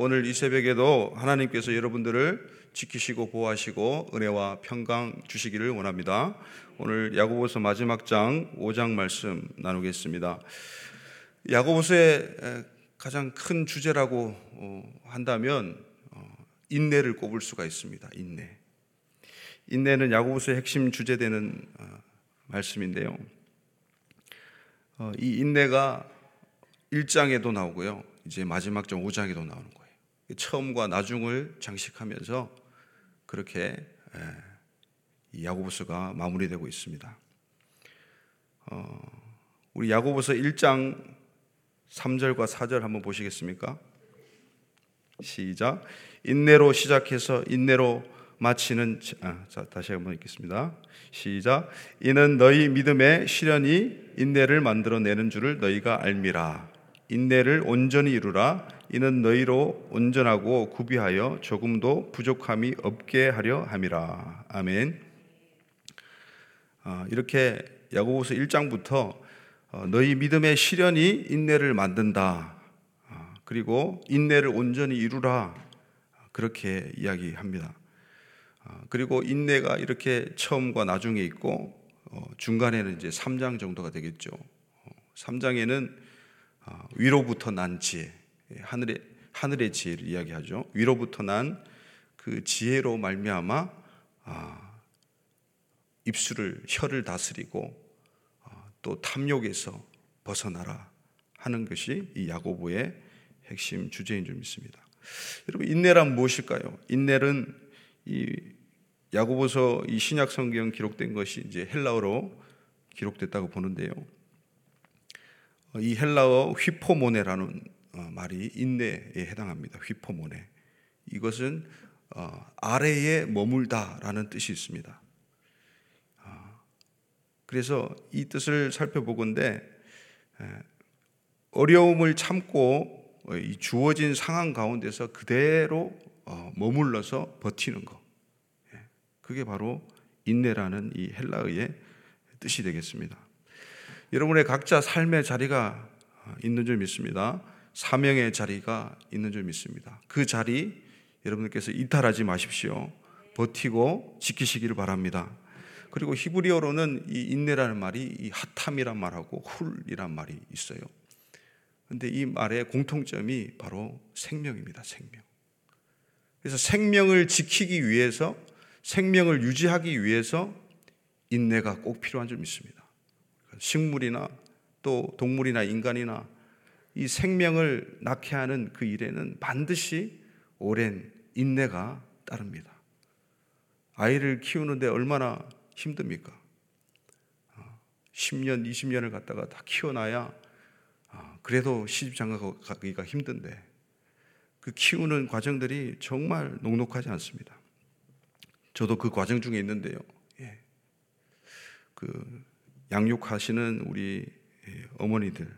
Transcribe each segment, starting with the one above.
오늘 이 새벽에도 하나님께서 여러분들을 지키시고 보호하시고 은혜와 평강 주시기를 원합니다. 오늘 야고보서 마지막 장 5장 말씀 나누겠습니다. 야고보서의 가장 큰 주제라고 어, 한다면 어, 인내를 꼽을 수가 있습니다. 인내. 인내는 야고보서의 핵심 주제되는 어, 말씀인데요. 이 인내가 1장에도 나오고요. 이제 마지막 장 5장에도 나오는. 처음과 나중을 장식하면서 그렇게 야고보서가 마무리되고 있습니다. 우리 야고보서 1장 3절과 4절 한번 보시겠습니까? 시작. 인내로 시작해서 인내로 마치는 아, 자, 다시 한번 읽겠습니다. 시작. 이는 너희 믿음의 시련이 인내를 만들어 내는 줄을 너희가 알미라. 인내를 온전히 이루라. 이는 너희로 온전하고 구비하여 조금도 부족함이 없게 하려 함이라. 아멘. 아, 이렇게 야고보서 1장부터 어, 너희 믿음의 시련이 인내를 만든다. 아, 그리고 인내를 온전히 이루라. 그렇게 이야기합니다. 아, 그리고 인내가 이렇게 처음과 나중에 있고 어, 중간에는 이제 3장 정도가 되겠죠. 3장에는 어, 아, 위로부터 난 지혜, 예, 하늘의 하늘의 지혜를 이야기하죠. 위로부터 난 그 지혜로 말미암아 입술을 혀를 다스리고 또 탐욕에서 벗어나라 하는 것이 이 야고보의 핵심 주제인 줄 믿습니다. 여러분 인내란 무엇일까요? 인내는 이 야고보서 이 신약 성경 기록된 것이 이제 헬라어로 기록됐다고 보는데요. 어, 이 헬라어 휘포모네라는 어, 말이 인내에 해당합니다. 휘포모네. 이것은 어, 아래에 머물다라는 뜻이 있습니다. 그래서 이 뜻을 살펴보건대 어려움을 참고 이 주어진 상황 가운데서 그대로 머물러서 버티는 것. 그게 바로 인내라는 이 헬라어의 뜻이 되겠습니다. 여러분의 각자 삶의 자리가 있는 줄 믿습니다. 사명의 자리가 있는 줄 믿습니다. 그 자리 여러분들께서 이탈하지 마십시오. 버티고 지키시기를 바랍니다. 그리고 히브리어로는 이 인내라는 말이 이 핫함이란 말하고 훌이란 말이 있어요. 근데 이 말의 공통점이 바로 생명입니다. 생명. 그래서 생명을 지키기 위해서 생명을 유지하기 위해서 인내가 꼭 필요한 줄 믿습니다. 식물이나 또 동물이나 인간이나 이 생명을 낳게 하는 그 일에는 반드시 오랜 인내가 따릅니다. 아이를 키우는데 얼마나 힘듭니까? 10년, 20년을 갖다가 다 키워놔야 아, 그래도 시집 장가 가기가 힘든데 그 키우는 과정들이 정말 녹록하지 않습니다. 저도 그 과정 중에 있는데요. 예. 그 양육하시는 우리 예, 어머니들,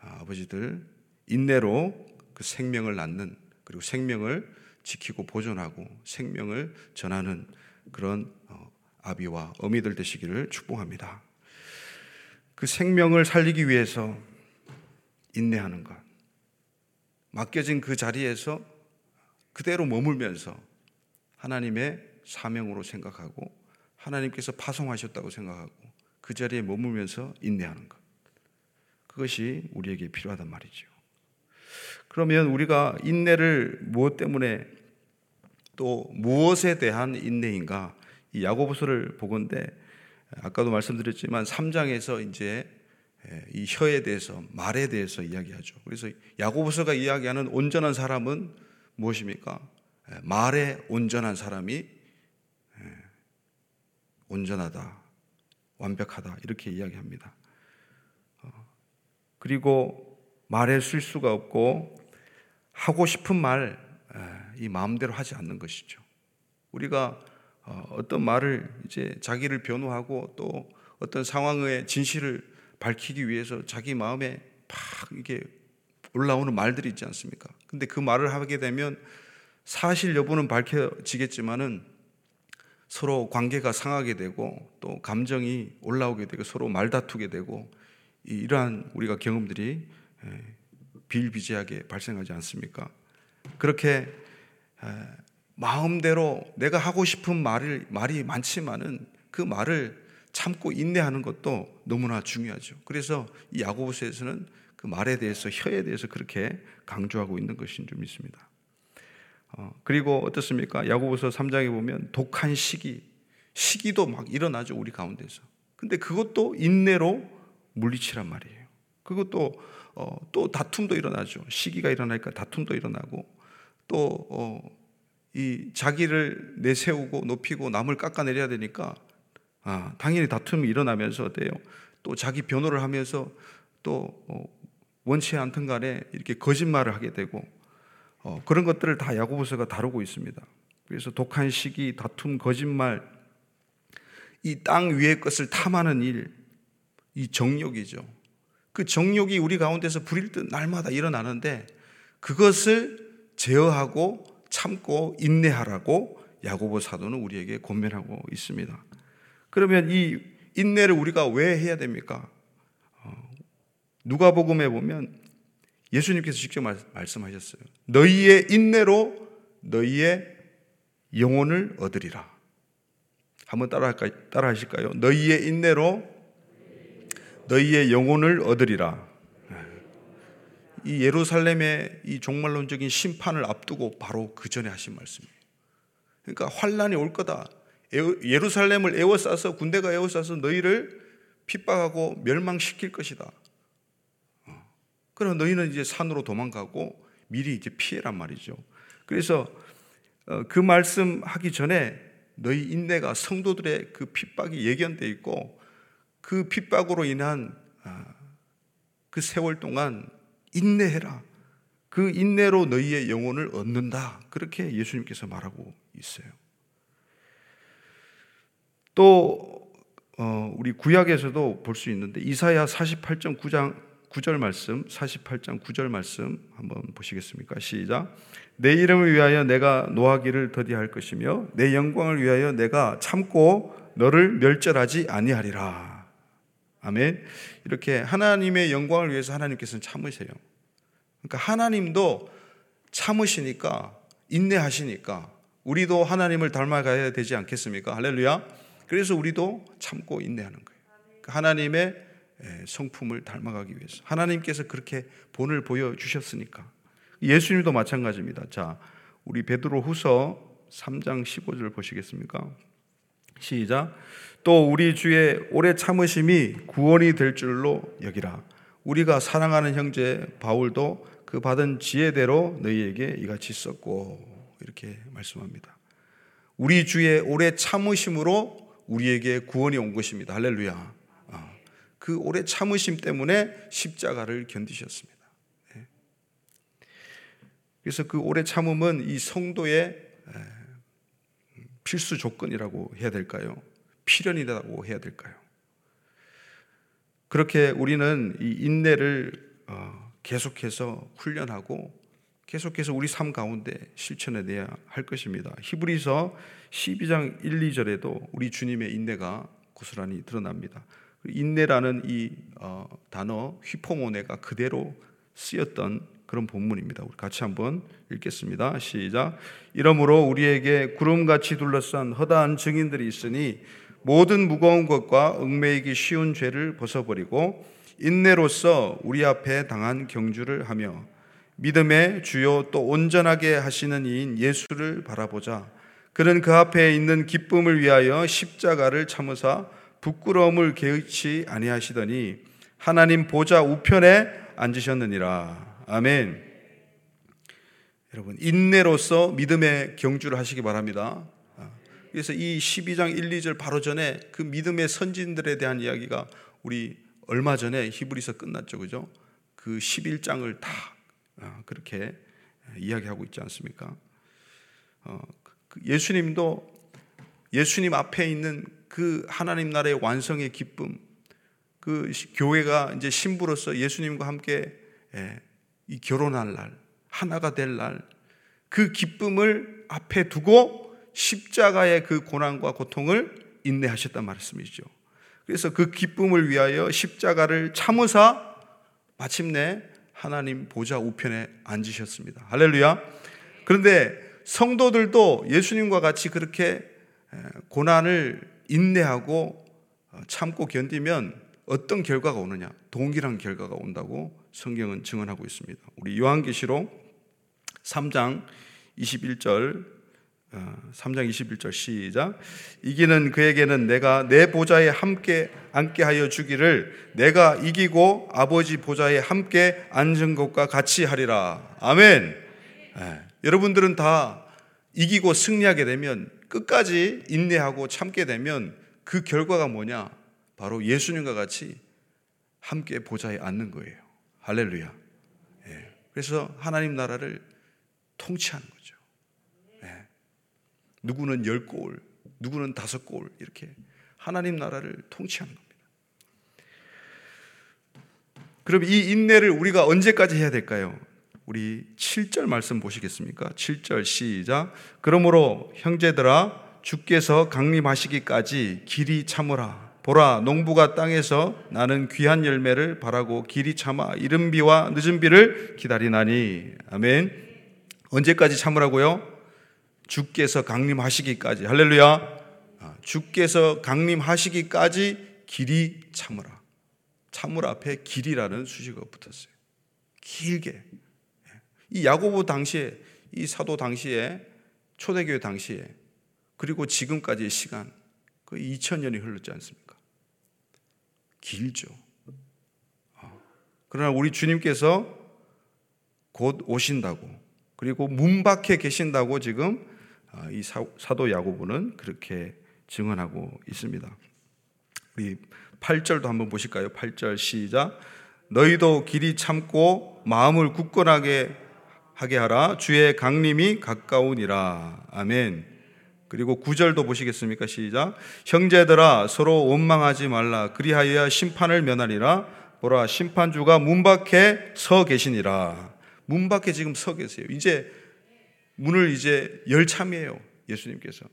아, 버지들 인내로 그 생명을 낳는 그리고 생명을 지키고 보존하고 생명을 전하는 그런 어, 아비와 어미들 되시기를 축복합니다. 그 생명을 살리기 위해서 인내하는 것. 맡겨진 그 자리에서 그대로 머물면서 하나님의 사명으로 생각하고 하나님께서 파송하셨다고 생각하고 그 자리에 머물면서 인내하는 것. 그것이 우리에게 필요하단 말이죠. 그러면 우리가 인내를 무엇 때문에 또 무엇에 대한 인내인가? 이 야고보서를 보건데 아까도 말씀드렸지만 3장에서 이제 이 혀에 대해서 말에 대해서 이야기하죠. 그래서 야고보서가 이야기하는 온전한 사람은 무엇입니까? 말에 온전한 사람이 예, 온전하다, 완벽하다 이렇게 이야기합니다. 어, 그리고 말에 실수가 없고 하고 싶은 말 이 마음대로 하지 않는 것이죠. 우리가 어, 어떤 말을 이제 자기를 변호하고 또 어떤 상황의 진실을 밝히기 위해서 자기 마음에 팍 이게 올라오는 말들이 있지 않습니까? 근데 그 말을 하게 되면 사실 여부는 밝혀지겠지만은 서로 관계가 상하게 되고 또 감정이 올라오게 되고 서로 말다투게 되고 이러한 우리가 경험들이 비일비재하게 발생하지 않습니까? 그렇게 마음대로 내가 하고 싶은 말을 말이 많지만은 그 말을 참고 인내하는 것도 너무나 중요하죠. 그래서 이 야고보서에서는 그 말에 대해서 혀에 대해서 그렇게 강조하고 있는 것인 줄 믿습니다. 어, 그리고 어떻습니까? 야고보서 3장에 보면 독한 시기, 시기도 막 일어나죠 우리 가운데서. 근데 그것도 인내로 물리치란 말이에요. 그것도 어, 또 다툼도 일어나죠. 시기가 일어나니까 다툼도 일어나고 또 어, 이 자기를 내세우고 높이고 남을 깎아내려야 되니까 아, 당연히 다툼이 일어나면서 어때요? 또 자기 변호를 하면서 또 어, 원치 않든 간에 이렇게 거짓말을 하게 되고 어, 그런 것들을 다 야고보서가 다루고 있습니다. 그래서 독한 시기, 다툼, 거짓말, 이 땅 위의 것을 탐하는 일, 이 정욕이죠. 그 정욕이 우리 가운데서 불일 듯 날마다 일어나는데 그것을 제어하고 참고 인내하라고 야고보 사도는 우리에게 권면하고 있습니다. 그러면 이 인내를 우리가 왜 해야 됩니까? 어, 누가복음에 보면 예수님께서 직접 말씀하셨어요. 너희의 인내로 너희의 영혼을 얻으리라. 한번 따라 따라 하실까요? 너희의 인내로 너희의 영혼을 얻으리라. 이 예루살렘의 이 종말론적인 심판을 앞두고 바로 그 전에 하신 말씀이에요. 그러니까 환란이 올 거다. 예루살렘을 에워싸서 군대가 에워싸서 너희를 핍박하고 멸망시킬 것이다. 어. 그럼 너희는 이제 산으로 도망가고 미리 이제 피해란 말이죠. 그래서 어, 그 말씀 하기 전에 너희 인내가 성도들의 그 핍박이 예견돼 있고 그 핍박으로 인한 아, 그 세월 동안 인내해라. 그 인내로 너희의 영혼을 얻는다. 그렇게 예수님께서 말하고 있어요. 또 어, 우리 구약에서도 볼 수 있는데 이사야 48장 9장 9절 말씀, 48장 9절 말씀 한번 보시겠습니까? 시작. 내 이름을 위하여 내가 노하기를 더디할 것이며 내 영광을 위하여 내가 참고 너를 멸절하지 아니하리라. 아멘. 이렇게 하나님의 영광을 위해서 하나님께서는 참으세요. 그러니까 하나님도 참으시니까 인내하시니까 우리도 하나님을 닮아가야 되지 않겠습니까? 할렐루야. 그래서 우리도 참고 인내하는 거예요. 그러니까 하나님의 성품을 닮아가기 위해서 하나님께서 그렇게 본을 보여 주셨으니까 예수님도 마찬가지입니다. 자, 우리 베드로후서 3장 15절 보시겠습니까? 시작. 또 우리 주의 오래 참으심이 구원이 될 줄로 여기라. 우리가 사랑하는 형제 바울도 그 받은 지혜대로 너희에게 이같이 썼고 이렇게 말씀합니다. 우리 주의 오래 참으심으로 우리에게 구원이 온 것입니다. 할렐루야. 아, 그 오래 참으심 때문에 십자가를 견디셨습니다. 네. 그래서 그 오래 참음은 이 성도의 필수 조건이라고 해야 될까요? 필연이라고 해야 될까요? 그렇게 우리는 이 인내를 어, 계속해서 훈련하고 계속해서 우리 삶 가운데 실천해 내야 할 것입니다. 히브리서 12장 1, 2절에도 우리 주님의 인내가 고스란히 드러납니다. 인내라는 이 어, 단어 휘포모네가 그대로 쓰였던 그런 본문입니다. 우리 같이 한번 읽겠습니다. 시작. 이러므로 우리에게 구름같이 둘러싼 허다한 증인들이 있으니 모든 무거운 것과 얽매이기 쉬운 죄를 벗어버리고 인내로서 우리 앞에 당한 경주를 하며 믿음의 주요 또 온전하게 하시는 이인 예수를 바라보자. 그는 그 앞에 있는 기쁨을 위하여 십자가를 참으사 부끄러움을 개의치 아니하시더니 하나님 보좌 우편에 앉으셨느니라. 아멘. 여러분, 인내로서 믿음의 경주를 하시기 바랍니다. 아, 그래서 이 12장 1, 2절 바로 전에 그 믿음의 선진들에 대한 이야기가 우리 얼마 전에 히브리서 끝났죠. 그죠? 그 11장을 다 아, 그렇게 이야기하고 있지 않습니까? 어, 그 예수님도 예수님 앞에 있는 그 하나님 나라의 완성의 기쁨, 그 교회가 이제 신부로서 예수님과 함께 예, 이 결혼할 날, 하나가 될 날, 그 기쁨을 앞에 두고 십자가의 그 고난과 고통을 인내하셨단 말씀이죠. 그래서 그 기쁨을 위하여 십자가를 참으사 마침내 하나님 보좌 우편에 앉으셨습니다. 할렐루야. 그런데 성도들도 예수님과 같이 그렇게 고난을 인내하고 어, 참고 견디면 어떤 결과가 오느냐? 동일한 결과가 온다고 성경은 증언하고 있습니다. 우리 요한계시록 3장 21절 3장 어, 21절 시작. 이기는 그에게는 내가 내 보좌에 함께 앉게 하여 주기를 내가 이기고 아버지 보좌에 함께 앉은 것과 같이 하리라. 아멘. 네. 여러분들은 다 이기고 승리하게 되면 끝까지 인내하고 참게 되면 그 결과가 뭐냐? 바로 예수님과 같이 함께 보좌에 앉는 거예요. 할렐루야. 네. 그래서 하나님 나라를 통치하는 거예요. 누구는 열 골, 누구는 다섯 골 이렇게 하나님 나라를 통치하는 겁니다. 그럼 이 인내를 우리가 언제까지 해야 될까요? 우리 7절 말씀 보시겠습니까? 7절 시작. 그러므로 형제들아 주께서 강림하시기까지 길이 참으라. 보라 농부가 땅에서 나는 귀한 열매를 바라고 길이 참아 이른 비와 늦은 비를 기다리나니 아멘. 언제까지 참으라고요? 주께서 강림하시기까지 할렐루야. 아, 주께서 강림하시기까지 길이 참으라. 참으라 앞에 길이라는 수식어가 붙었어요. 길게. 예. 이 야고보 당시에 이 사도 당시에 초대교회 당시에 그리고 지금까지의 시간 그 2000년이 흘렀지 않습니까? 길죠. 아, 그러나 우리 주님께서 곧 오신다고 그리고 문 밖에 계신다고 지금 아, 이 사도 야고보는 그렇게 증언하고 있습니다. 우리 8절도 한번 보실까요? 8절 시작. 너희도 길이 참고 마음을 굳건하게 하게 하라. 주의 강림이 가까우니라. 아멘. 그리고 9절도 보시겠습니까? 시작. 형제들아 서로 원망하지 말라. 그리하여야 심판을 면하리라. 보라 심판주가 문 밖에 서 계시니라. 문 밖에 지금 서 계세요. 이제 문을 이제 열 참이에요. 예수님께서.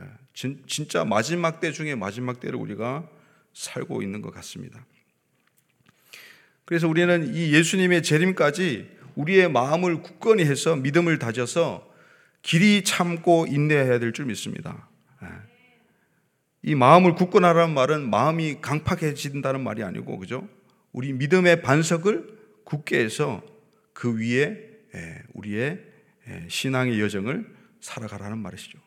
예, 진, 진짜 마지막 때 중에 마지막 때를 우리가 살고 있는 것 같습니다. 그래서 우리는 이 예수님의 재림까지 우리의 마음을 굳건히 해서 믿음을 다져서 길이 참고 인내해야 될 줄 믿습니다. 예. 이 마음을 굳건하라는 말은 마음이 강팍해진다는 말이 아니고, 그죠? 우리 믿음의 반석을 굳게 해서 그 위에 예, 우리의 예, 신앙의 여정을 살아가라는 말이시죠.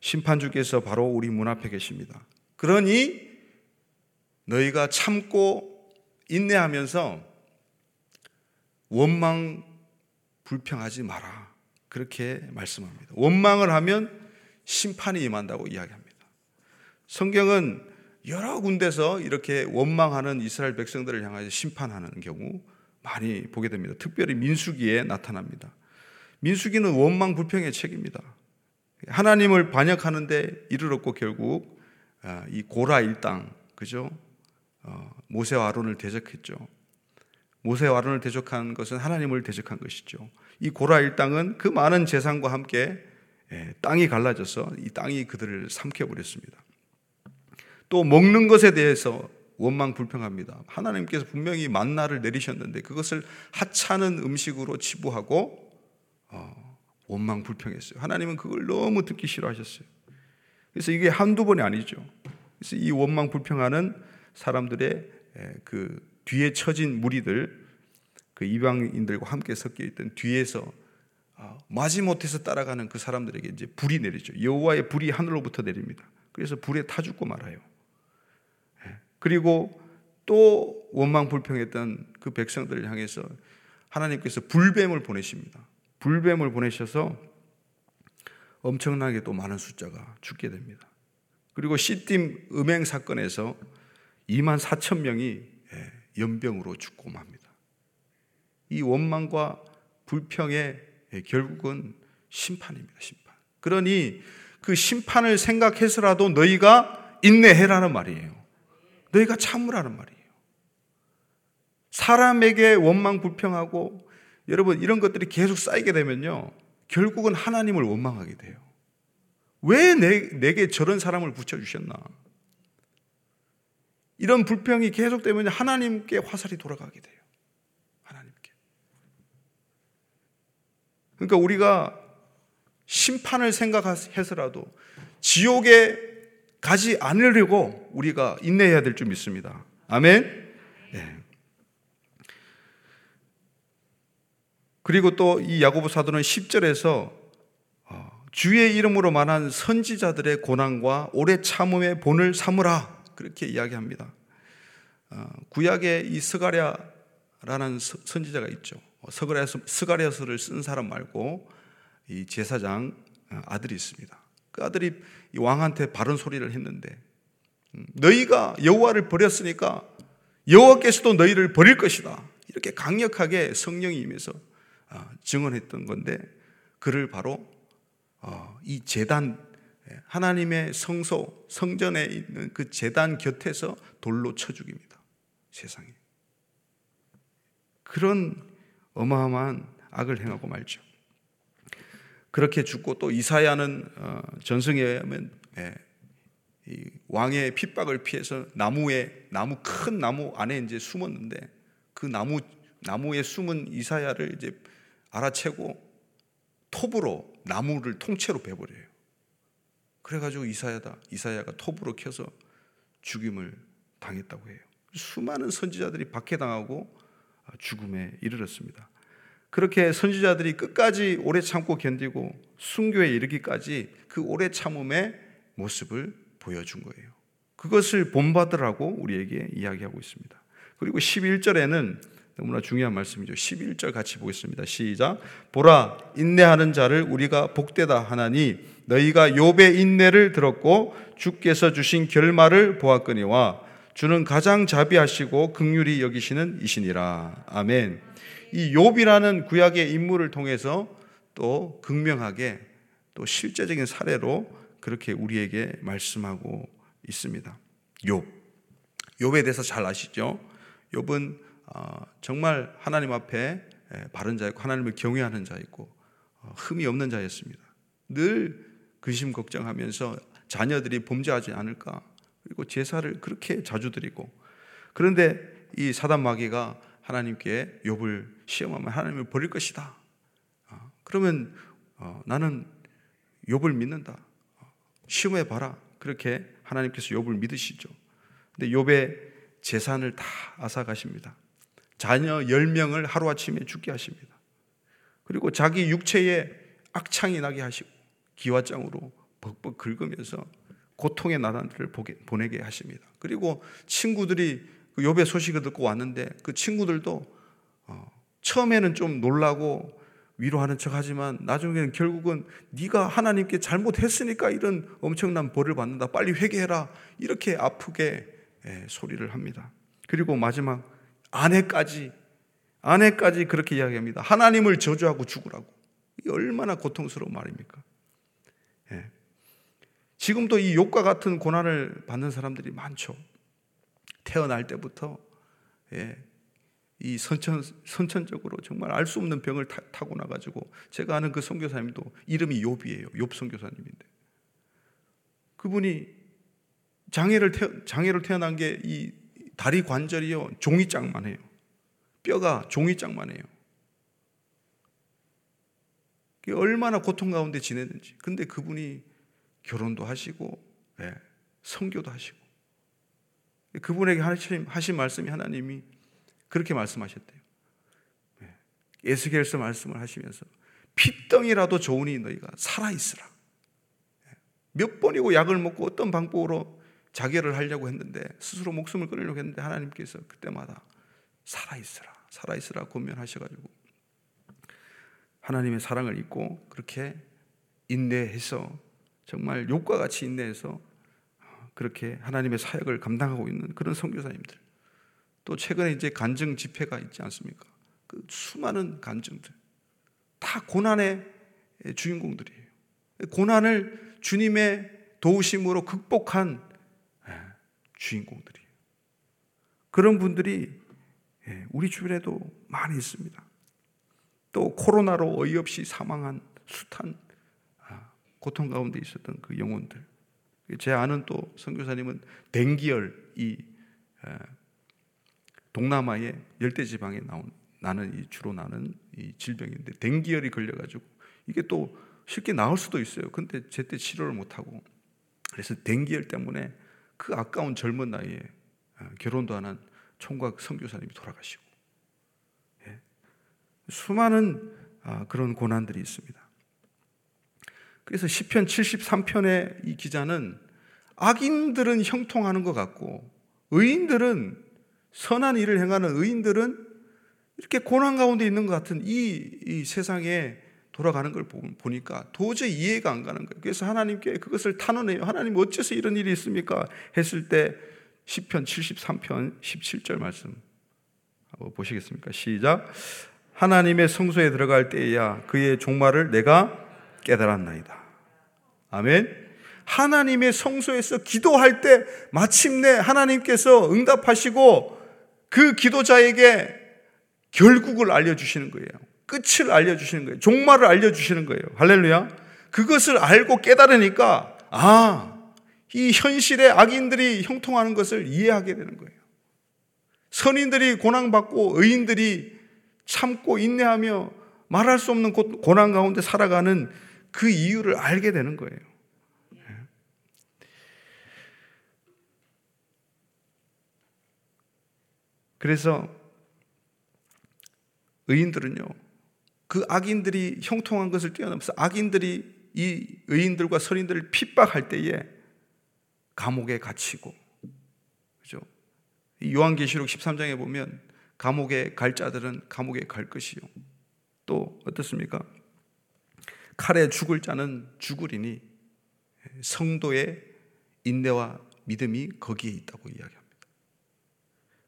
심판주께서 바로 우리 문 앞에 계십니다. 그러니 너희가 참고 인내하면서 원망 불평하지 마라. 그렇게 말씀합니다. 원망을 하면 심판이 임한다고 이야기합니다. 성경은 여러 군데서 이렇게 원망하는 이스라엘 백성들을 향하여 심판하는 경우 많이 보게 됩니다. 특별히 민수기에 나타납니다. 민수기는 원망 불평의 책입니다. 하나님을 반역하는데 이르렀고 결국 아, 이 고라 일당 그죠? 어, 모세와 아론을 대적했죠. 모세와 아론을 대적한 것은 하나님을 대적한 것이죠. 이 고라 일당은 그 많은 재산과 함께 예, 땅이 갈라져서 이 땅이 그들을 삼켜버렸습니다. 또 먹는 것에 대해서 원망 불평합니다. 하나님께서 분명히 만나를 내리셨는데 그것을 하찮은 음식으로 치부하고 어, 원망 불평했어요. 하나님은 그걸 너무 듣기 싫어하셨어요. 그래서 이게 한두 번이 아니죠. 그래서 이 원망 불평하는 사람들의 그 뒤에 처진 무리들, 그 이방인들과 함께 섞여 있던 뒤에서 아, 마지못해서 따라가는 그 사람들에게 이제 불이 내리죠. 여호와의 불이 하늘로부터 내립니다. 그래서 불에 타 죽고 말아요. 그리고 또 원망 불평했던 그 백성들을 향해서 하나님께서 불뱀을 보내십니다. 불뱀을 보내셔서 엄청나게 또 많은 숫자가 죽게 됩니다. 그리고 시딤 음행 사건에서 2만 4천 명이 예, 연병으로 죽고 맙니다. 이 원망과 불평의 예, 결국은 심판입니다. 심판. 그러니 그 심판을 생각해서라도 너희가 인내해라는 말이에요. 너희가 참으라는 말이에요. 사람에게 원망 불평하고 여러분 이런 것들이 계속 쌓이게 되면요. 결국은 하나님을 원망하게 돼요. 왜 내, 내게 저런 사람을 붙여주셨나? 이런 불평이 계속되면 하나님께 화살이 돌아가게 돼요. 그러니까 우리가 심판을 생각해서라도 지옥에 가지 않으려고 우리가 인내해야 될 줄 믿습니다. 아멘. 네. 그리고 또 이 야고보 사도는 10절에서 어, 주의 이름으로 말한 선지자들의 고난과 오래 참음의 본을 삼으라 그렇게 이야기합니다. 어, 구약에 이 스가랴라는 선지자가 있죠. 어, 스가랴서를 쓴 사람 말고 이 제사장 아들이 있습니다. 그 아들이 왕한테 바른 소리를 했는데 음, 너희가 여호와를 버렸으니까 여호와께서도 너희를 버릴 것이다. 이렇게 강력하게 성령이 임해서 어, 증언했던 건데 그를 바로 어, 이 제단 예, 하나님의 성소 성전에 있는 그 제단 곁에서 돌로 쳐 죽입니다. 세상에 그런 어마어마한 악을 행하고 말죠. 그렇게 죽고 또 이사야는 어, 전승에 의하면 예, 왕의 핍박을 피해서 나무에 나무 큰 나무 안에 이제 숨었는데 그 나무 나무에 숨은 이사야를 이제 알아채고 톱으로 나무를 통째로 베버려요. 그래가지고 이사야다 이사야가 톱으로 켜서 죽임을 당했다고 해요. 수많은 선지자들이 박해당하고 죽음에 이르렀습니다. 그렇게 선지자들이 끝까지 오래 참고 견디고 순교에 이르기까지 그 오래 참음의 모습을 보여준 거예요. 그것을 본받으라고 우리에게 이야기하고 있습니다. 그리고 11절에는 너무나 중요한 말씀이죠. 11절 같이 보겠습니다. 시작. 보라 인내하는 자를 우리가 복되다 하나니 너희가 욥의 인내를 들었고 주께서 주신 결말을 보았거니와 주는 가장 자비하시고 극률이 여기시는 이시니라. 아멘. 이 욥이라는 구약의 인물을 통해서 또 극명하게 또 실제적인 사례로 그렇게 우리에게 말씀하고 있습니다. 욥. 욥에 대해서 잘 아시죠? 욥은 어, 정말 하나님 앞에 바른 자였고 하나님을 경외하는 자였고 어, 흠이 없는 자였습니다. 늘 근심 걱정하면서 자녀들이 범죄하지 않을까 그리고 제사를 그렇게 자주 드리고 그런데 이 사단 마귀가 하나님께 욥을 시험하면 하나님을 버릴 것이다. 어, 그러면 어, 나는 욥을 믿는다. 어, 시험해 봐라. 그렇게 하나님께서 욥을 믿으시죠. 근데 욥의 재산을 다 앗아가십니다. 자녀 10명을 하루아침에 죽게 하십니다. 그리고 자기 육체에 악창이 나게 하시고 기와장으로 벅벅 긁으면서 고통의 나단들을 보내게 하십니다. 그리고 친구들이 그 욥의 소식을 듣고 왔는데 그 친구들도 어, 처음에는 좀 놀라고 위로하는 척하지만 나중에는 결국은 네가 하나님께 잘못했으니까 이런 엄청난 벌을 받는다. 빨리 회개해라. 이렇게 아프게 예, 소리를 합니다. 그리고 마지막 아내까지 아내까지 그렇게 이야기합니다. 하나님을 저주하고 죽으라고. 이 얼마나 고통스러운 말입니까? 예. 지금도 이 욕과 같은 고난을 받는 사람들이 많죠. 태어날 때부터 예, 이 선천 선천적으로 정말 알 수 없는 병을 타, 고 나가지고 제가 아는 그 선교사님도 이름이 욥이에요. 욥 선교사님인데 그분이 장애를 태, 장애를 태어난 게 이 다리 관절이요 종이짝만 해요. 뼈가 종이짝만 해요. 얼마나 고통 가운데 지내는지. 근데 그분이 결혼도 하시고 예, 성교도 하시고 그분에게 하신, 하신 말씀이 하나님이 그렇게 말씀하셨대요. 네. 예수께서 말씀을 하시면서 피덩이라도 좋으니 너희가 살아 있으라. 네. 몇 번이고 약을 먹고 어떤 방법으로 자결을 하려고 했는데 스스로 목숨을 끊으려고 했는데 하나님께서 그때마다 살아 있으라. 살아 있으라 권면하셔가지고 하나님의 사랑을 잊고 그렇게 인내해서 정말 욕과 같이 인내해서 그렇게 하나님의 사역을 감당하고 있는 그런 선교사님들. 또 최근에 이제 간증 집회가 있지 않습니까? 그 수많은 간증들. 다 고난의 주인공들이에요. 고난을 주님의 도우심으로 극복한 예, 주인공들이에요. 그런 분들이 예, 우리 주변에도 많이 있습니다. 또 코로나로 어이없이 사망한 숱한 아, 고통 가운데 있었던 그 영혼들. 제 아는 또 선교사님은 댕기열 이 동남아의 열대 지방에 나온 나는 이 주로 나는 이 질병인데 댕기열이 걸려가지고 이게 또 쉽게 나을 수도 있어요. 근데 제때 치료를 못 하고 그래서 댕기열 때문에 그 아까운 젊은 나이에 어, 결혼도 안 한 총각 선교사님이 돌아가시고 예. 수많은 아, 그런 고난들이 있습니다. 그래서 시편 73편의 이 기자는 악인들은 형통하는 것 같고 의인들은 선한 일을 행하는 의인들은 이렇게 고난 가운데 있는 것 같은 이, 이 세상에 돌아가는 걸 보니까 도저히 이해가 안 가는 거예요. 그래서 하나님께 그것을 탄원해요. 하나님 어째서 이런 일이 있습니까? 했을 때 10편 73편 17절 말씀 한번 보시겠습니까? 시작. 하나님의 성소에 들어갈 때야 그의 종말을 내가 깨달았나이다. 아멘. 하나님의 성소에서 기도할 때 마침내 하나님께서 응답하시고 그 기도자에게 결국을 알려주시는 거예요. 끝을 알려주시는 거예요. 종말을 알려주시는 거예요. 할렐루야. 그것을 알고 깨달으니까, 아, 이 현실의 악인들이 형통하는 것을 이해하게 되는 거예요. 선인들이 고난받고 의인들이 참고 인내하며 말할 수 없는 고난 가운데 살아가는 그 이유를 알게 되는 거예요. 그래서 의인들은요, 그 악인들이 형통한 것을 뛰어넘어서 악인들이 이 의인들과 선인들을 핍박할 때에 감옥에 갇히고, 그죠? 요한계시록 13장에 보면 감옥에 갈 자들은 감옥에 갈 것이요. 또 어떻습니까? 칼에 죽을 자는 죽으리니 성도의 인내와 믿음이 거기에 있다고 이야기합니다.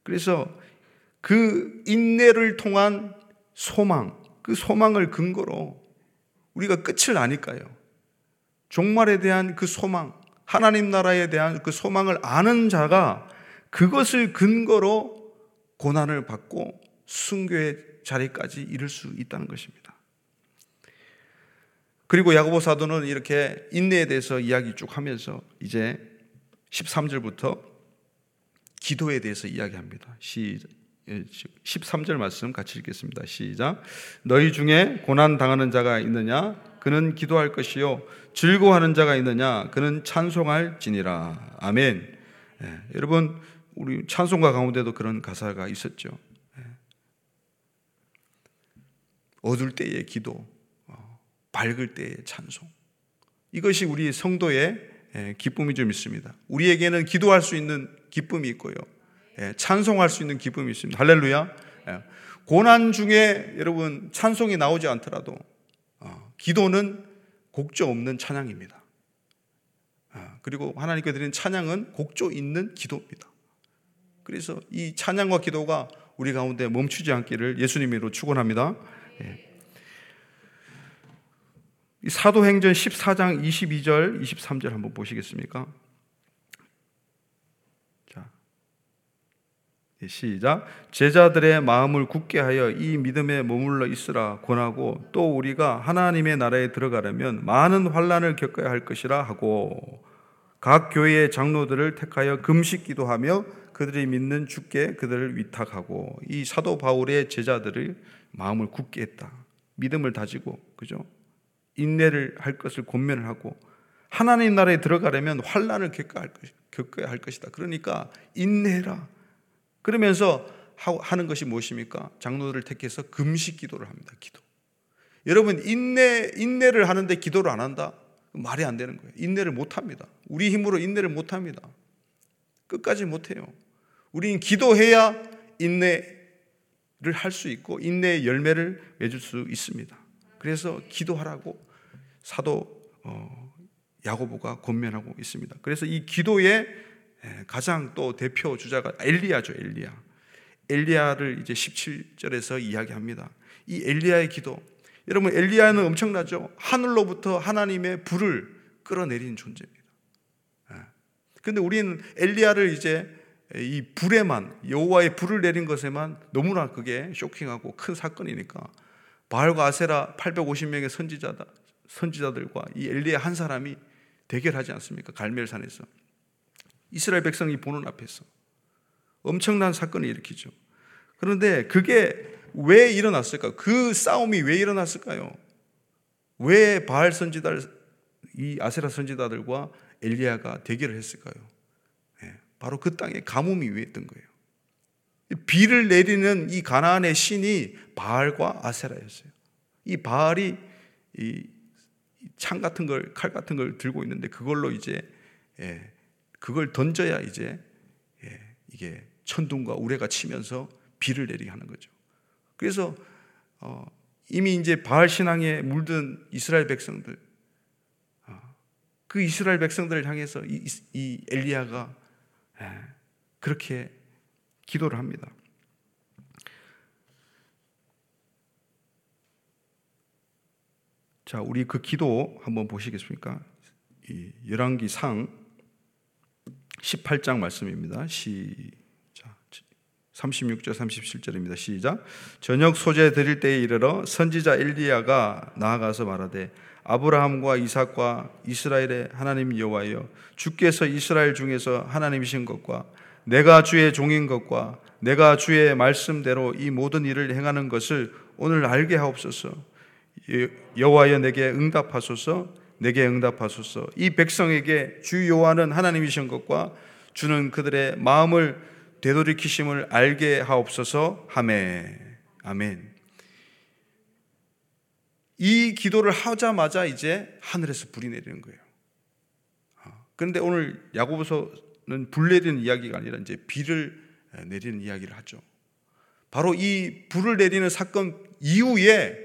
그래서 그 인내를 통한 소망, 그 소망을 근거로 우리가 끝을 아니까요. 종말에 대한 그 소망, 하나님 나라에 대한 그 소망을 아는 자가 그것을 근거로 고난을 받고 순교의 자리까지 이를 수 있다는 것입니다. 그리고 야고보 사도는 이렇게 인내에 대해서 이야기 쭉 하면서 이제 13절부터 기도에 대해서 이야기합니다. 시작. 13절 예, 말씀 같이 읽겠습니다. 시작. 너희 중에 고난 당하는 자가 있느냐? 그는 기도할 것이요. 즐거워하는 자가 있느냐? 그는 찬송할지니라. 아멘. 예, 여러분, 우리 찬송가 가운데도 그런 가사가 있었죠. 예. 어둘 때의 기도, 어, 밝을 때의 찬송. 이것이 우리 성도의 예, 기쁨이 좀 있습니다. 우리에게는 기도할 수 있는 기쁨이 있고요. 예, 찬송할 수 있는 기쁨이 있습니다. 할렐루야. 예. 고난 중에 여러분 찬송이 나오지 않더라도 어, 기도는 곡조 없는 찬양입니다. 아, 그리고 하나님께 드리는 찬양은 곡조 있는 기도입니다. 그래서 이 찬양과 기도가 우리 가운데 멈추지 않기를 예수님으로 축원합니다. 예. 사도행전 14장 22절, 23절 한번 보시겠습니까? 예, 시작. 제자들의 마음을 굳게 하여 이 믿음에 머물러 있으라 권하고 또 우리가 하나님의 나라에 들어가려면 많은 환란을 겪어야 할 것이라 하고 각 교회의 장로들을 택하여 금식 기도 하며 그들이 믿는 주께 그들을 위탁하고 이 사도 바울의 제자들을 마음을 굳게 했다. 믿음을 다지고 그죠? 인내를 할 것을 권면을 하고 하나님 나라에 들어가려면 환란을 겪어야 할 것이다. 그러니까 인내해라. 그러면서 하는 것이 무엇입니까? 장로들을 택해서 금식 기도를 합니다. 기도. 여러분 인내 인내를 하는데 기도를 안 한다? 말이 안 되는 거예요. 인내를 못 합니다. 우리 힘으로 인내를 못 합니다. 끝까지 못 해요. 우리는 기도해야 인내를 할 수 있고 인내의 열매를 맺을 수 있습니다. 그래서 기도하라고 사도 어, 야고보가 권면하고 있습니다. 그래서 이 기도의 예, 가장 또 대표 주자가 엘리야죠, 엘리야. 엘리야를 이제 17절에서 이야기합니다. 이 엘리야의 기도. 여러분, 엘리야는 엄청나죠? 하늘로부터 하나님의 불을 끌어내린 존재입니다. 예. 근데 우리는 엘리야를 이제 이 불에만, 여호와의 불을 내린 것에만 너무나 그게 쇼킹하고 큰 사건이니까 바알과 아세라 850명의 선지자다, 선지자들과 이 엘리야 한 사람이 대결하지 않습니까? 갈멜산에서. 이스라엘 백성이 보는 앞에서 엄청난 사건을 일으키죠. 그런데 그게 왜 일어났을까요? 그 싸움이 왜 일어났을까요? 왜 바알 선지자들 이 아세라 선지자들과 엘리야가 대결을 했을까요? 네, 바로 그 땅에 가뭄이 위했던 거예요. 비를 내리는 이 가나안의 신이 바알과 아세라였어요. 이 바알이 이 창 같은 걸, 칼 같은 걸 들고 있는데 그걸로 이제 예, 그걸 던져야 이제 예, 이게 천둥과 우레가 치면서 비를 내리게 하는 거죠. 그래서 어, 이미 이제 바알 신앙에 물든 이스라엘 백성들, 어, 그 이스라엘 백성들을 향해서 이, 이 엘리야가 예, 그렇게 기도를 합니다. 자, 우리 그 기도 한번 보시겠습니까? 이 열왕기 상 18장 말씀입니다. 시작. 36절 37절입니다. 시작. 저녁 소재 드릴 때에 이르러 선지자 엘리야가 나아가서 말하되 아브라함과 이삭과 이스라엘의 하나님 여호와여 주께서 이스라엘 중에서 하나님이신 것과 내가 주의 종인 것과 내가 주의 말씀대로 이 모든 일을 행하는 것을 오늘 알게 하옵소서. 여호와여 내게 응답하소서. 내게 응답하소서. 이 백성에게 주 여호와는 하나님이신 것과 주는 그들의 마음을 되돌이키심을 알게 하옵소서. 하메. 아멘. 이 기도를 하자마자 이제 하늘에서 불이 내리는 거예요. 아, 그런데 오늘 야고보서는 불 내리는 이야기가 아니라 이제 비를 내리는 이야기를 하죠. 바로 이 불을 내리는 사건 이후에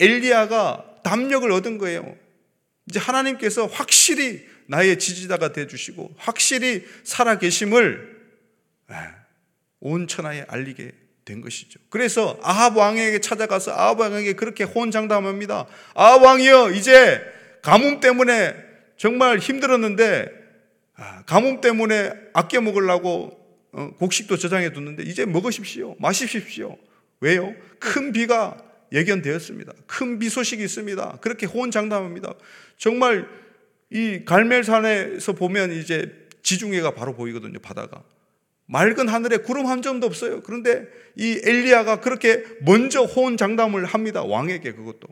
엘리야가 담력을 얻은 거예요. 이제 하나님께서 확실히 나의 지지자가 돼 주시고 확실히 살아 계심을 온 천하에 알리게 된 것이죠. 그래서 아합 왕에게 찾아가서 아합 왕에게 그렇게 호언장담합니다. 아합 왕이여 이제 가뭄 때문에 정말 힘들었는데 아, 가뭄 때문에 아껴 먹으려고 어, 곡식도 저장해 뒀는데 이제 먹으십시오. 마십시오. 왜요? 큰 비가 예견되었습니다. 큰 비 소식이 있습니다. 그렇게 호언장담합니다. 정말 이 갈멜산에서 보면 이제 지중해가 바로 보이거든요. 바다가. 맑은 하늘에 구름 한 점도 없어요. 그런데 이 엘리야가 그렇게 먼저 호언장담을 합니다. 왕에게 그것도.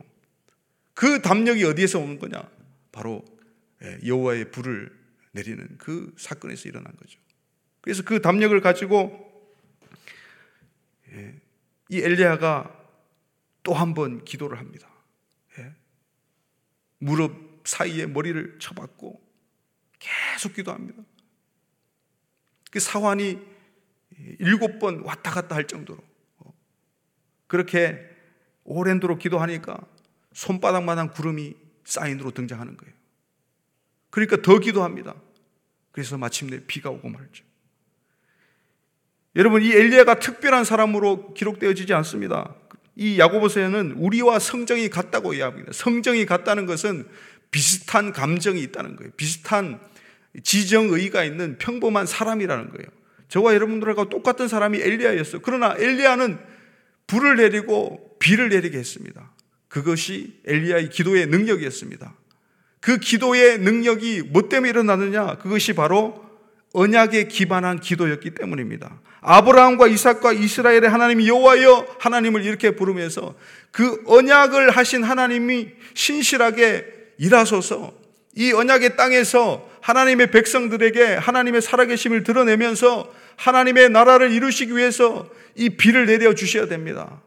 그 담력이 어디에서 오는 거냐? 바로 예, 여호와의 불을 내리는 그 사건에서 일어난 거죠. 그래서 그 담력을 가지고 예, 이 엘리야가 또 한 번 기도를 합니다. 예. 무릎 사이에 머리를 쳐박고 계속 기도합니다. 그 사환이 일곱 번 왔다 갔다 할 정도로 어, 그렇게 오랜도로 기도하니까 손바닥만한 구름이 사인으로 등장하는 거예요. 그러니까 더 기도합니다. 그래서 마침내 비가 오고 말죠. 여러분 이 엘리야가 특별한 사람으로 기록되어지지 않습니다. 이 야고보서에는 우리와 성정이 같다고 이야기합니다. 성정이 같다는 것은 비슷한 감정이 있다는 거예요. 비슷한 지정의가 있는 평범한 사람이라는 거예요. 저와 여러분들하고 똑같은 사람이 엘리야였어요. 그러나 엘리야는 불을 내리고 비를 내리게 했습니다. 그것이 엘리야의 기도의 능력이었습니다. 그 기도의 능력이 뭐 때문에 일어나느냐? 그것이 바로 언약에 기반한 기도였기 때문입니다. 아브라함과 이삭과 이스라엘의 하나님 여호와여 하나님을 이렇게 부르면서 그 언약을 하신 하나님이 신실하게 일하소서 이 언약의 땅에서 하나님의 백성들에게 하나님의 살아계심을 드러내면서 하나님의 나라를 이루시기 위해서 이 비를 내려 주셔야 됩니다.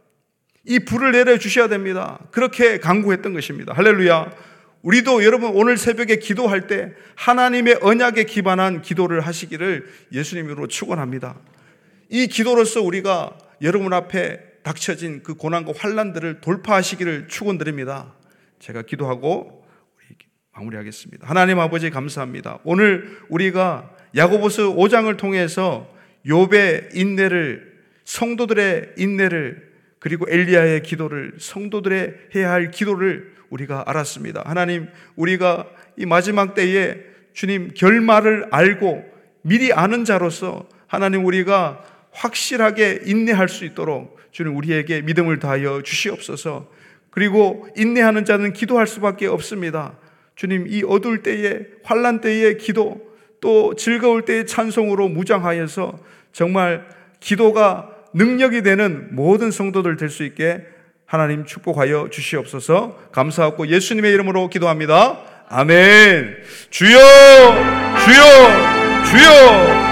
이 불을 내려 주셔야 됩니다. 그렇게 강구했던 것입니다. 할렐루야. 우리도 여러분 오늘 새벽에 기도할 때 하나님의 언약에 기반한 기도를 하시기를 예수님으로 축원합니다. 이 기도로서 우리가 여러분 앞에 닥쳐진 그 고난과 환란들을 돌파하시기를 축원드립니다. 제가 기도하고 마무리하겠습니다. 하나님 아버지 감사합니다. 오늘 우리가 야고보스 5장을 통해서 욥의 인내를 성도들의 인내를 그리고 엘리야의 기도를 성도들의 해야 할 기도를 우리가 알았습니다. 하나님, 우리가 이 마지막 때에 주님 결말을 알고 미리 아는 자로서 하나님 우리가 확실하게 인내할 수 있도록 주님 우리에게 믿음을 다하여 주시옵소서. 그리고 인내하는 자는 기도할 수밖에 없습니다. 주님 이 어두울 때에 환란 때의 기도 또 즐거울 때의 찬송으로 무장하여서 정말 기도가 능력이 되는 모든 성도들 될 수 있게 하나님 축복하여 주시옵소서 감사하고 예수님의 이름으로 기도합니다. 아멘. 주여, 주여, 주여.